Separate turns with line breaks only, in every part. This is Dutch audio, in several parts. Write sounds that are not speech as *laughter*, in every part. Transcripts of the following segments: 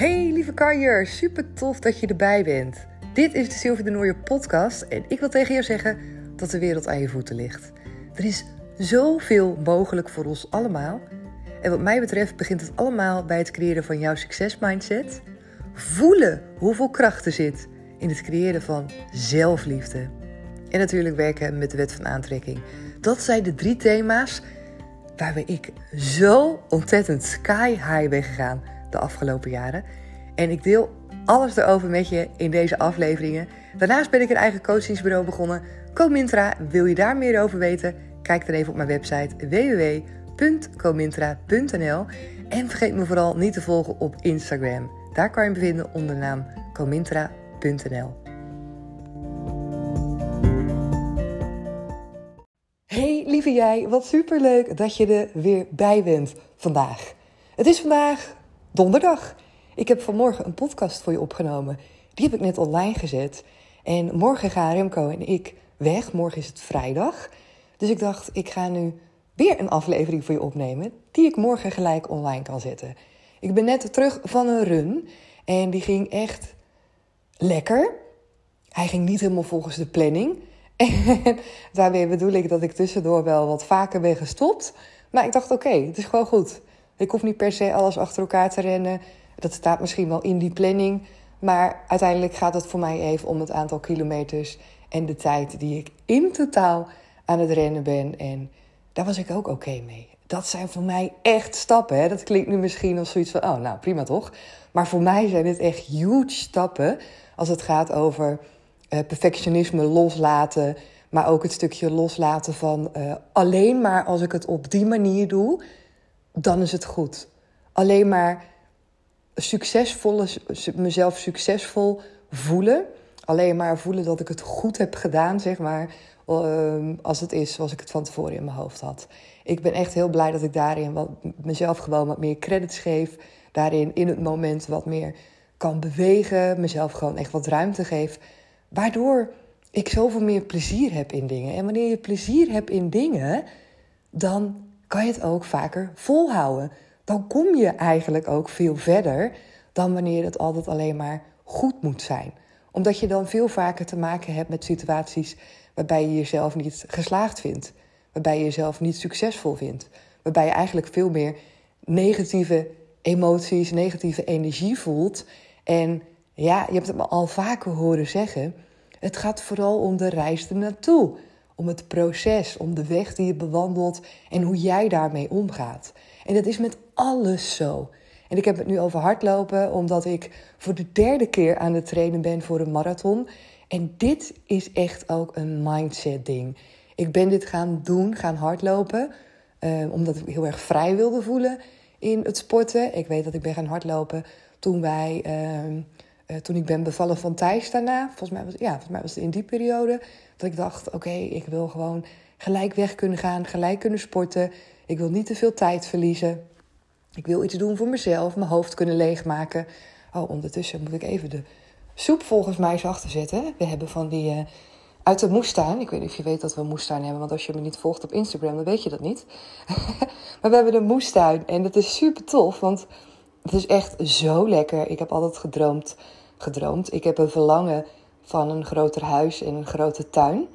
Hey lieve kanjer, super tof dat je erbij bent. Dit is de Sylvie de Nooijer podcast en ik wil tegen jou zeggen dat de wereld aan je voeten ligt. Er is zoveel mogelijk voor ons allemaal. En wat mij betreft begint het allemaal bij het creëren van jouw succesmindset. Voelen hoeveel kracht er zit in het creëren van zelfliefde. En natuurlijk werken met de wet van aantrekking. Dat zijn de drie thema's waar ik zo ontzettend sky high ben gegaan de afgelopen jaren. En ik deel alles erover met je in deze afleveringen. Daarnaast ben ik een eigen coachingsbureau begonnen. Comintra, wil je daar meer over weten? Kijk dan even op mijn website www.comintra.nl. En vergeet me vooral niet te volgen op Instagram. Daar kan je me vinden onder de naam comintra.nl. Hey lieve jij, wat superleuk dat je er weer bij bent vandaag. Het is vandaag donderdag. Ik heb vanmorgen een podcast voor je opgenomen. Die heb ik net online gezet. En morgen gaan Remco en ik weg. Morgen is het vrijdag. Dus ik dacht, ik ga nu weer een aflevering voor je opnemen. Die ik morgen gelijk online kan zetten. Ik ben net terug van een run. En die ging echt lekker. Hij ging niet helemaal volgens de planning. *laughs* En daarmee bedoel ik dat ik tussendoor wel wat vaker ben gestopt. Maar ik dacht, oké, het is gewoon goed. Ik hoef niet per se alles achter elkaar te rennen. Dat staat misschien wel in die planning. Maar uiteindelijk gaat het voor mij even om het aantal kilometers en de tijd die ik in totaal aan het rennen ben. En daar was ik ook oké mee. Dat zijn voor mij echt stappen. Hè? Dat klinkt nu misschien als zoiets van, oh nou prima toch. Maar voor mij zijn het echt huge stappen als het gaat over uh, perfectionisme loslaten. Maar ook het stukje loslaten van uh, alleen maar als ik het op die manier doe, dan is het goed. Alleen maar succesvolle, mezelf succesvol voelen. Alleen maar voelen dat ik het goed heb gedaan, zeg maar. Ehm, als het is zoals ik het van tevoren in mijn hoofd had. Ik ben echt heel blij dat ik daarin wat, mezelf gewoon wat meer credits geef. Daarin in het moment wat meer kan bewegen. Mezelf gewoon echt wat ruimte geef. Waardoor ik zoveel meer plezier heb in dingen. En wanneer je plezier hebt in dingen, dan kan je het ook vaker volhouden. Dan kom je eigenlijk ook veel verder dan wanneer het altijd alleen maar goed moet zijn. Omdat je dan veel vaker te maken hebt met situaties waarbij je jezelf niet geslaagd vindt. Waarbij je jezelf niet succesvol vindt. Waarbij je eigenlijk veel meer negatieve emoties, negatieve energie voelt. En ja, je hebt het me al vaker horen zeggen. Het gaat vooral om de reis ernaartoe om het proces, om de weg die je bewandelt en hoe jij daarmee omgaat. En dat is met alles zo. En ik heb het nu over hardlopen, omdat ik voor de derde keer aan het trainen ben voor een marathon. En dit is echt ook een mindset ding. Ik ben dit gaan doen, gaan hardlopen, eh, omdat ik heel erg vrij wilde voelen in het sporten. Ik weet dat ik ben gaan hardlopen toen wij... Uh, uh, toen ik ben bevallen van Thijs daarna, volgens mij was, ja, volgens mij was het in die periode, dat ik dacht: oké, ik wil gewoon gelijk weg kunnen gaan, gelijk kunnen sporten. Ik wil niet te veel tijd verliezen. Ik wil iets doen voor mezelf, mijn hoofd kunnen leegmaken. Oh, ondertussen moet ik even de soep volgens mij zachter zetten. We hebben van die uh, uit de moestuin. Ik weet niet of je weet dat we een moestuin hebben, want als je me niet volgt op Instagram, dan weet je dat niet. *laughs* maar we hebben een moestuin en dat is super tof, want het is echt zo lekker. Ik heb altijd gedroomd gedroomd. Ik heb een verlangen van een groter huis en een grote tuin.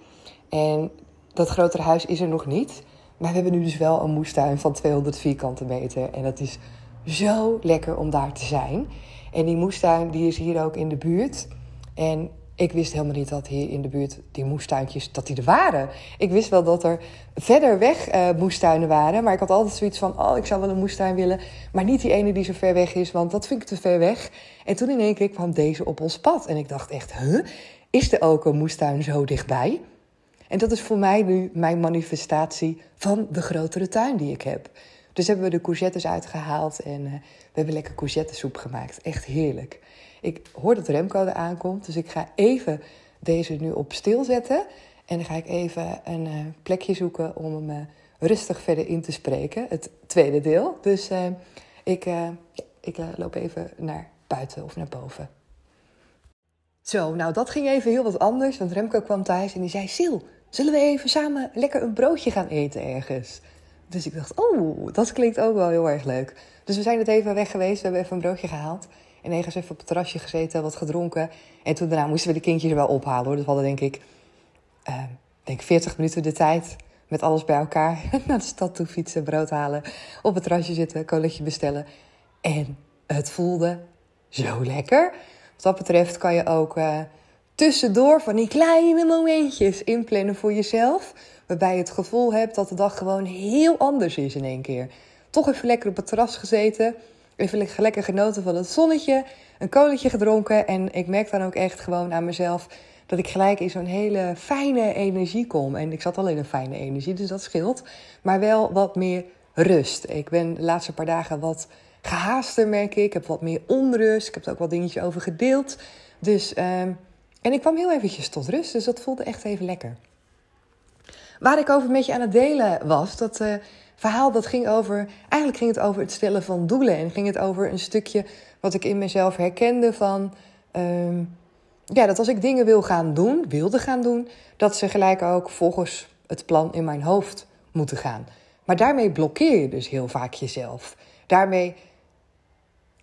En dat grotere huis is er nog niet. Maar we hebben nu dus wel een moestuin van 200 vierkante meter. En dat is zo lekker om daar te zijn. En die moestuin die is hier ook in de buurt. En ik wist helemaal niet dat hier in de buurt die moestuintjes dat die er waren. Ik wist wel dat er verder weg uh, moestuinen waren. Maar ik had altijd zoiets van: oh, ik zou wel een moestuin willen. Maar niet die ene die zo ver weg is, want dat vind ik te ver weg. En toen in één keer kwam deze op ons pad. En ik dacht echt: huh? Is er ook een moestuin zo dichtbij? En dat is voor mij nu mijn manifestatie van de grotere tuin die ik heb. Dus hebben we de courgettes uitgehaald en uh, we hebben lekker courgettesoep gemaakt. Echt heerlijk. Ik hoor dat Remco er aankomt, dus ik ga even deze nu op stil zetten. En dan ga ik even een uh, plekje zoeken om hem uh, rustig verder in te spreken. Het tweede deel. Dus uh, ik, ik loop even naar buiten of naar boven. Zo, nou dat ging even heel wat anders. Want Remco kwam thuis en die zei... Sil, zullen we even samen lekker een broodje gaan eten ergens? Dus ik dacht, oh, dat klinkt ook wel heel erg leuk. Dus we zijn het even weg geweest. We hebben even een broodje gehaald. En ergens even op het terrasje gezeten, wat gedronken. En toen daarna moesten we de kindjes wel ophalen hoor. Dus we hadden denk ik, uh, denk 40 minuten de tijd met alles bij elkaar. *laughs* Naar de stad toe fietsen, brood halen, op het terrasje zitten, colletje bestellen. En het voelde zo lekker. Wat dat betreft kan je ook uh, tussendoor van die kleine momentjes inplannen voor jezelf. Waarbij je het gevoel hebt dat de dag gewoon heel anders is in één keer. Toch even lekker op het terras gezeten. Even lekker genoten van het zonnetje. Een koletje gedronken. En ik merk dan ook echt gewoon aan mezelf dat ik gelijk in zo'n hele fijne energie kom. En ik zat al in een fijne energie, dus dat scheelt. Maar wel wat meer rust. Ik ben de laatste paar dagen wat gehaaster, merk ik. Ik heb wat meer onrust. Ik heb er ook wat dingetjes over gedeeld. Dus, ehm, en ik kwam heel eventjes tot rust, dus dat voelde echt even lekker. Waar ik over met je aan het delen was, dat uh, verhaal dat ging over... Eigenlijk ging het over het stellen van doelen. En ging het over een stukje wat ik in mezelf herkende van... Ehm, ja, dat als ik dingen wil gaan doen, wilde gaan doen... dat ze gelijk ook volgens het plan in mijn hoofd moeten gaan. Maar daarmee blokkeer je dus heel vaak jezelf. Daarmee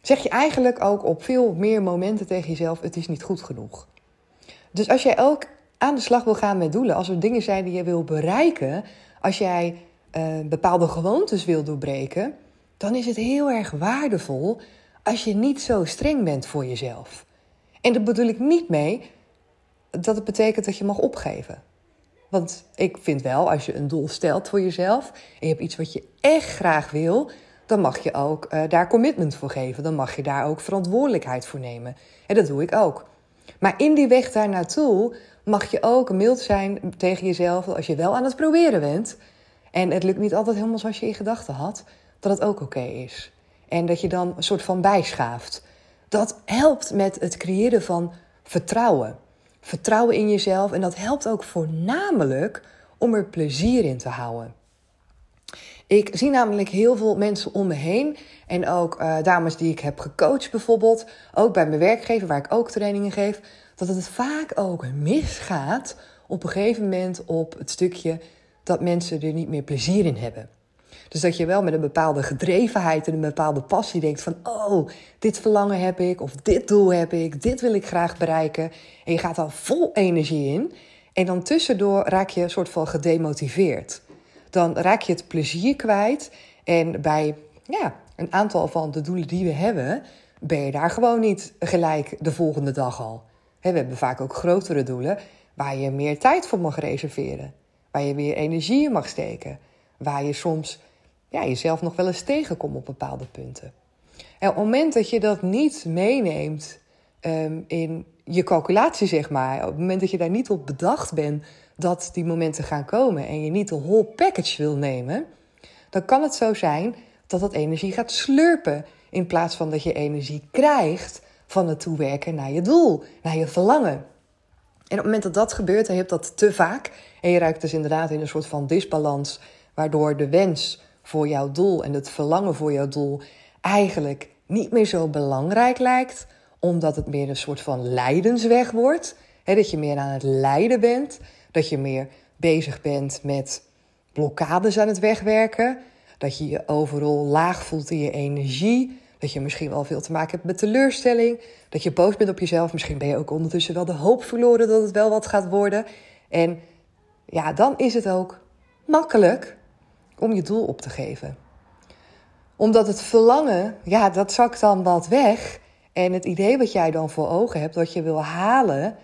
zeg je eigenlijk ook op veel meer momenten tegen jezelf: het is niet goed genoeg. Dus als jij ook aan de slag wil gaan met doelen, als er dingen zijn die je wil bereiken, als jij uh, bepaalde gewoontes wil doorbreken, dan is het heel erg waardevol als je niet zo streng bent voor jezelf. En dat bedoel ik niet mee dat het betekent dat je mag opgeven. Want ik vind wel, als je een doel stelt voor jezelf en je hebt iets wat je echt graag wil, dan mag je ook uh, daar commitment voor geven. Dan mag je daar ook verantwoordelijkheid voor nemen. En dat doe ik ook. Maar in die weg daar naartoe mag je ook mild zijn tegen jezelf als je wel aan het proberen bent. En het lukt niet altijd helemaal zoals je in gedachten had, dat het ook oké is. En dat je dan een soort van bijschaaft. Dat helpt met het creëren van vertrouwen. Vertrouwen in jezelf en dat helpt ook voornamelijk om er plezier in te houden. Ik zie namelijk heel veel mensen om me heen. En ook uh, dames die ik heb gecoacht bijvoorbeeld. Ook bij mijn werkgever waar ik ook trainingen geef. Dat het vaak ook misgaat op een gegeven moment op het stukje dat mensen er niet meer plezier in hebben. Dus dat je wel met een bepaalde gedrevenheid en een bepaalde passie denkt van... oh, dit verlangen heb ik of dit doel heb ik, dit wil ik graag bereiken. En je gaat al vol energie in. En dan tussendoor raak je een soort van gedemotiveerd dan raak je het plezier kwijt. En bij ja, een aantal van de doelen die we hebben, ben je daar gewoon niet gelijk de volgende dag al. We hebben vaak ook grotere doelen waar je meer tijd voor mag reserveren. Waar je meer energie in mag steken. Waar je soms ja, jezelf nog wel eens tegenkomt op bepaalde punten. En op het moment dat je dat niet meeneemt ehm, in je calculatie, zeg maar. Op het moment dat je daar niet op bedacht bent dat die momenten gaan komen en je niet de whole package wil nemen, dan kan het zo zijn dat dat energie gaat slurpen. In plaats van dat je energie krijgt van het toewerken naar je doel, naar je verlangen. En op het moment dat dat gebeurt en je dat te vaak en je ruikt dus inderdaad in een soort van disbalans, waardoor de wens voor jouw doel en het verlangen voor jouw doel eigenlijk niet meer zo belangrijk lijkt, omdat het meer een soort van lijdensweg wordt. Dat je meer aan het lijden bent, dat je meer bezig bent met blokkades aan het wegwerken. Dat je je overal laag voelt in je energie. Dat je misschien wel veel te maken hebt met teleurstelling. Dat je boos bent op jezelf. Misschien ben je ook ondertussen wel de hoop verloren dat het wel wat gaat worden. En ja, dan is het ook makkelijk om je doel op te geven. Omdat het verlangen, ja, dat zakt dan wat weg. En het idee wat jij dan voor ogen hebt, wat je wil halen,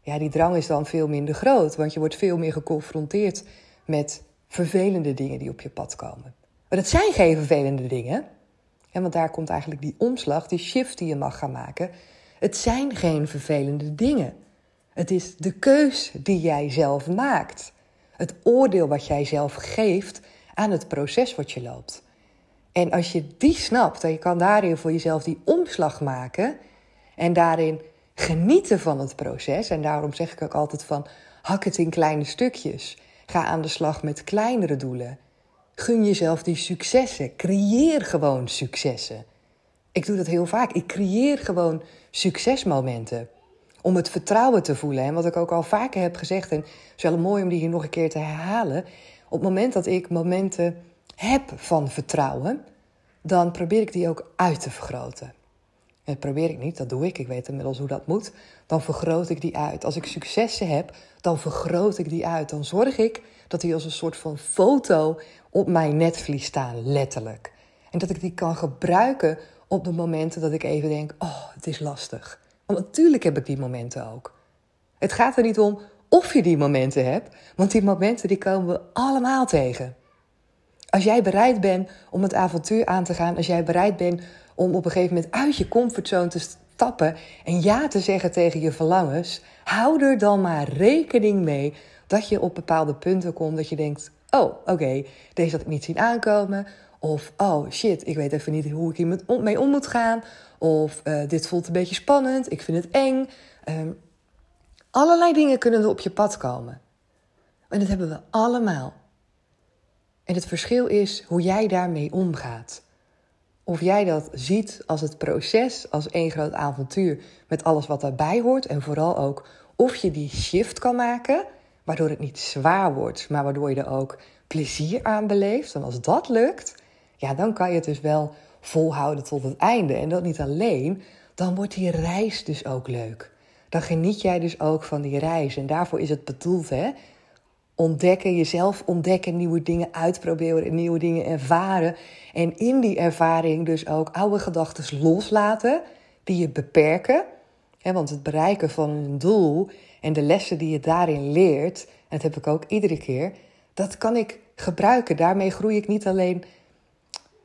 ja, die drang is dan veel minder groot. Want je wordt veel meer geconfronteerd met vervelende dingen die op je pad komen. Maar het zijn geen vervelende dingen. En want daar komt eigenlijk die omslag, die shift die je mag gaan maken. Het zijn geen vervelende dingen. Het is de keus die jij zelf maakt. Het oordeel wat jij zelf geeft aan het proces wat je loopt. En als je die snapt en je kan daarin voor jezelf die omslag maken en daarin genieten van het proces. En daarom zeg ik ook altijd van hak het in kleine stukjes. Ga aan de slag met kleinere doelen. Gun jezelf die successen. Creëer gewoon successen. Ik doe dat heel vaak. Ik creëer gewoon succesmomenten. Om het vertrouwen te voelen. En wat ik ook al vaker heb gezegd, en het is wel mooi om die hier nog een keer te herhalen. Op het moment dat ik momenten heb van vertrouwen, dan probeer ik die ook uit te vergroten. dat probeer ik niet, dat doe ik. Ik weet inmiddels hoe dat moet. Dan vergroot ik die uit. Als ik successen heb, dan vergroot ik die uit. Dan zorg ik dat die als een soort van foto op mijn netvlies staan, letterlijk. En dat ik die kan gebruiken op de momenten dat ik even denk: oh, het is lastig. Want natuurlijk heb ik die momenten ook. Het gaat er niet om of je die momenten hebt, want die momenten die komen we allemaal tegen. Als jij bereid bent om het avontuur aan te gaan, als jij bereid bent om op een gegeven moment uit je comfortzone te stappen en ja te zeggen tegen je verlangens, hou er dan maar rekening mee dat je op bepaalde punten komt dat je denkt: oh, oké, deze had ik niet zien aankomen. Of oh shit, ik weet even niet hoe ik hier mee om moet gaan. Of uh, dit voelt een beetje spannend, ik vind het eng. Um, allerlei dingen kunnen er op je pad komen. En dat hebben we allemaal. En het verschil is hoe jij daarmee omgaat. Of jij dat ziet als het proces, als één groot avontuur met alles wat daarbij hoort. En vooral ook of je die shift kan maken, waardoor het niet zwaar wordt, maar waardoor je er ook plezier aan beleeft. En als dat lukt, ja, dan kan je het dus wel volhouden tot het einde. En dat niet alleen, dan wordt die reis dus ook leuk. Dan geniet jij dus ook van die reis. En daarvoor is het bedoeld, hè? Ontdekken, jezelf ontdekken, nieuwe dingen uitproberen, nieuwe dingen ervaren. En in die ervaring dus ook oude gedachten loslaten die je beperken. want het bereiken van een doel en de lessen die je daarin leert, en dat heb ik ook iedere keer, dat kan ik gebruiken. Daarmee groei ik niet alleen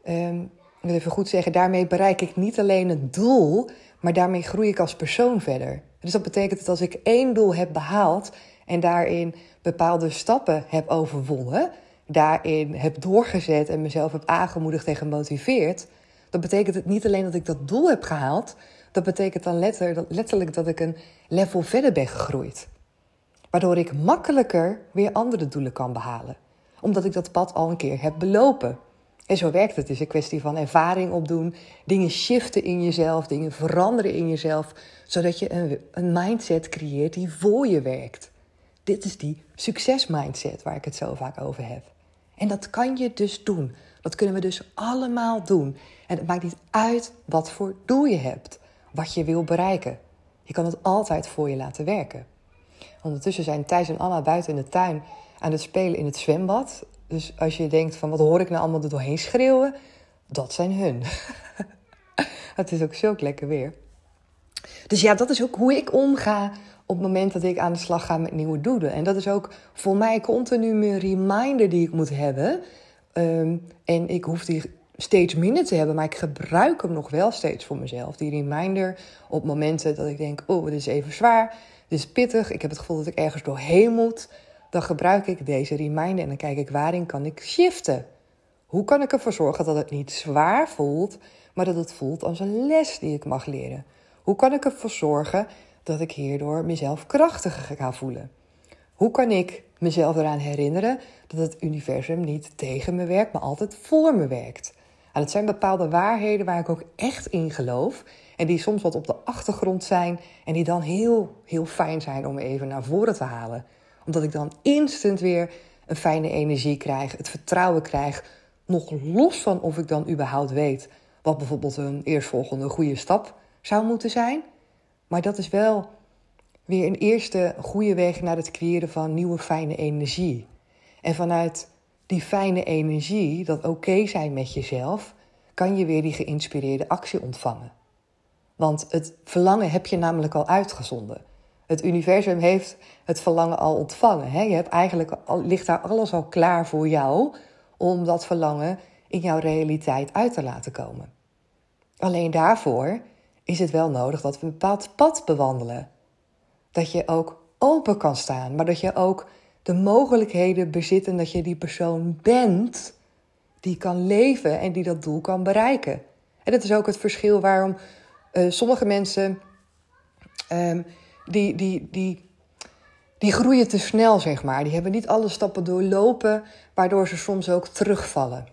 um, ik moet even goed zeggen, daarmee bereik ik niet alleen het doel, maar daarmee groei ik als persoon verder. Dus dat betekent dat als ik één doel heb behaald en daarin bepaalde stappen heb overwonnen, daarin heb doorgezet en mezelf heb aangemoedigd en gemotiveerd, dan betekent het niet alleen dat ik dat doel heb gehaald, dat betekent dan letterlijk dat ik een level verder ben gegroeid. Waardoor ik makkelijker weer andere doelen kan behalen, omdat ik dat pad al een keer heb belopen. En zo werkt het. Het is een kwestie van ervaring opdoen, dingen shiften in jezelf, dingen veranderen in jezelf, zodat je een, een mindset creëert die voor je werkt. Dit is die succesmindset waar ik het zo vaak over heb. En dat kan je dus doen. Dat kunnen we dus allemaal doen. En het maakt niet uit wat voor doel je hebt, wat je wil bereiken. Je kan het altijd voor je laten werken. Ondertussen zijn Thijs en Anna buiten in de tuin aan het spelen in het zwembad. Dus als je denkt van wat hoor ik nou allemaal er doorheen schreeuwen, dat zijn hun. *laughs* het is ook zo lekker weer. Dus ja, dat is ook hoe ik omga op het moment dat ik aan de slag ga met nieuwe doelen. En dat is ook voor mij continu een reminder die ik moet hebben. Ehm, en ik hoef die steeds minder te hebben, maar ik gebruik hem nog wel steeds voor mezelf. Die reminder op momenten dat ik denk: oh, dit is even zwaar, dit is pittig, ik heb het gevoel dat ik ergens doorheen moet dan gebruik ik deze reminder en dan kijk ik waarin kan ik shiften. Hoe kan ik ervoor zorgen dat het niet zwaar voelt, maar dat het voelt als een les die ik mag leren? Hoe kan ik ervoor zorgen dat ik hierdoor mezelf krachtiger ga voelen? Hoe kan ik mezelf eraan herinneren dat het universum niet tegen me werkt, maar altijd voor me werkt? En het zijn bepaalde waarheden waar ik ook echt in geloof. En die soms wat op de achtergrond zijn. En die dan heel, heel fijn zijn om even naar voren te halen omdat ik dan instant weer een fijne energie krijg, het vertrouwen krijg. Nog los van of ik dan überhaupt weet wat bijvoorbeeld een eerstvolgende goede stap zou moeten zijn. Maar dat is wel weer een eerste goede weg naar het creëren van nieuwe fijne energie. En vanuit die fijne energie, dat oké zijn met jezelf, kan je weer die geïnspireerde actie ontvangen. Want het verlangen heb je namelijk al uitgezonden. Het universum heeft het verlangen al ontvangen. Hè? Je hebt eigenlijk al, ligt daar alles al klaar voor jou om dat verlangen in jouw realiteit uit te laten komen. Alleen daarvoor is het wel nodig dat we een bepaald pad bewandelen. Dat je ook open kan staan, maar dat je ook de mogelijkheden bezit en dat je die persoon bent die kan leven en die dat doel kan bereiken. En dat is ook het verschil waarom uh, sommige mensen um, die, die, die, die groeien te snel, zeg maar. Die hebben niet alle stappen doorlopen, waardoor ze soms ook terugvallen.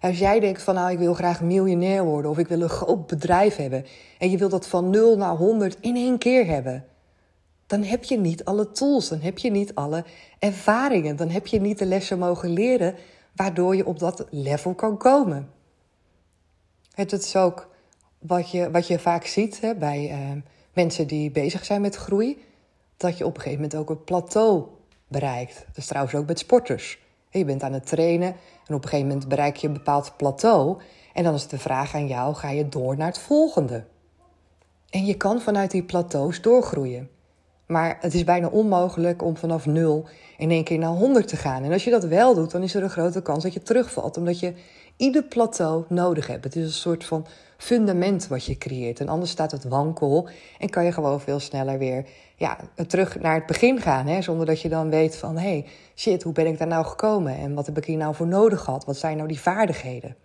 Als jij denkt van nou, ik wil graag miljonair worden of ik wil een groot bedrijf hebben en je wilt dat van 0 naar 100 in één keer hebben, dan heb je niet alle tools, dan heb je niet alle ervaringen, dan heb je niet de lessen mogen leren waardoor je op dat level kan komen. Het is ook wat je, wat je vaak ziet hè, bij uh, mensen die bezig zijn met groei, dat je op een gegeven moment ook een plateau bereikt. Dat is trouwens ook met sporters. Je bent aan het trainen en op een gegeven moment bereik je een bepaald plateau. En dan is de vraag aan jou: ga je door naar het volgende? En je kan vanuit die plateaus doorgroeien. Maar het is bijna onmogelijk om vanaf nul in één keer naar 100 te gaan. En als je dat wel doet, dan is er een grote kans dat je terugvalt. Omdat je ieder plateau nodig hebt. Het is een soort van fundament wat je creëert. En anders staat het wankel en kan je gewoon veel sneller weer ja, terug naar het begin gaan. Hè? Zonder dat je dan weet van, hé, hey, shit, hoe ben ik daar nou gekomen? En wat heb ik hier nou voor nodig gehad? Wat zijn nou die vaardigheden?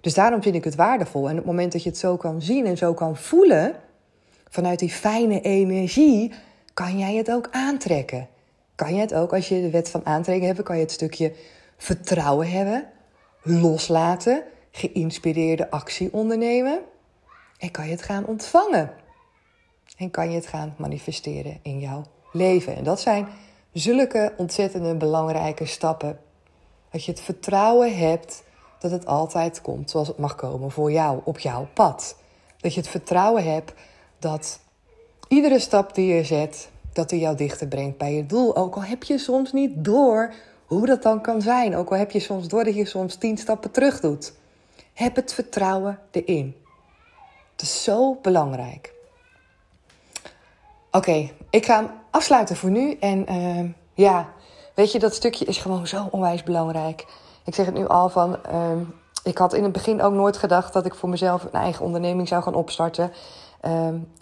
Dus daarom vind ik het waardevol. En op het moment dat je het zo kan zien en zo kan voelen, vanuit die fijne energie, kan jij het ook aantrekken. Kan je het ook, als je de wet van aantrekking hebt, kan je het stukje vertrouwen hebben, loslaten, geïnspireerde actie ondernemen en kan je het gaan ontvangen. En kan je het gaan manifesteren in jouw leven. En dat zijn zulke ontzettende belangrijke stappen. Dat je het vertrouwen hebt dat het altijd komt zoals het mag komen voor jou, op jouw pad. Dat je het vertrouwen hebt dat iedere stap die je zet, dat die jou dichter brengt bij je doel. Ook al heb je soms niet door hoe dat dan kan zijn. Ook al heb je soms door dat je soms tien stappen terug doet. Heb het vertrouwen erin. Het is zo belangrijk. Oké, ik ga hem afsluiten voor nu. En uh, ja, weet je, dat stukje is gewoon zo onwijs belangrijk. Ik zeg het nu al van. Uh, ik had in het begin ook nooit gedacht dat ik voor mezelf een eigen onderneming zou gaan opstarten.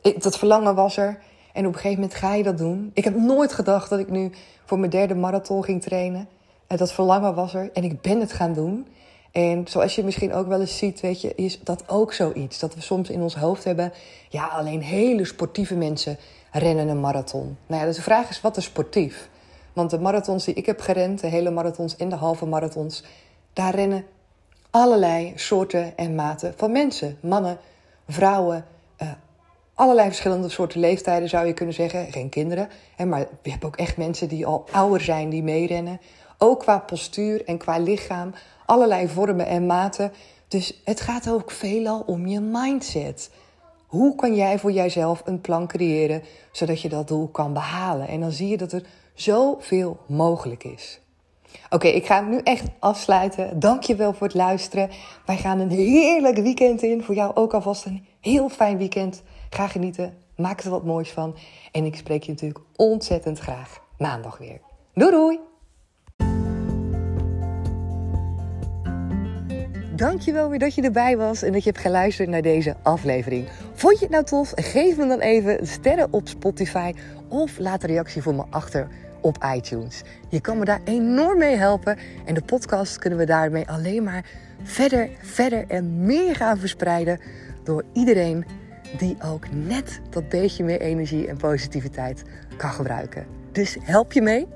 Ik, dat verlangen was er. En op een gegeven moment ga je dat doen. Ik heb nooit gedacht dat ik nu voor mijn derde marathon ging trainen. En dat verlangen was er. En ik ben het gaan doen. En zoals je misschien ook wel eens ziet, weet je, is dat ook zoiets. Dat we soms in ons hoofd hebben, ja, alleen hele sportieve mensen rennen een marathon. Nou ja, dus de vraag is, wat is sportief? Want de marathons die ik heb gerend, de hele marathons en de halve marathons, daar rennen allerlei soorten en maten van mensen. Mannen, vrouwen, allerlei verschillende soorten leeftijden zou je kunnen zeggen. Geen kinderen, hè, maar je hebt ook echt mensen die al ouder zijn die meerennen. Ook qua postuur en qua lichaam, allerlei vormen en maten. Dus het gaat ook veelal om je mindset. Hoe kan jij voor jijzelf een plan creëren zodat je dat doel kan behalen? En dan zie je dat er zoveel mogelijk is. Oké, ik ga nu echt afsluiten. Dankjewel voor het luisteren. Wij gaan een heerlijk weekend in. Voor jou ook alvast een heel fijn weekend. Ga genieten. Maak er wat moois van. En ik spreek je natuurlijk ontzettend graag maandag weer. Doei doei! Dankjewel weer dat je erbij was en dat je hebt geluisterd naar deze aflevering. Vond je het nou tof? Geef me dan even sterren op Spotify of laat een reactie voor me achter op iTunes. Je kan me daar enorm mee helpen en de podcast kunnen we daarmee alleen maar verder, verder en meer gaan verspreiden door iedereen die ook net dat beetje meer energie en positiviteit kan gebruiken. Dus help je mee?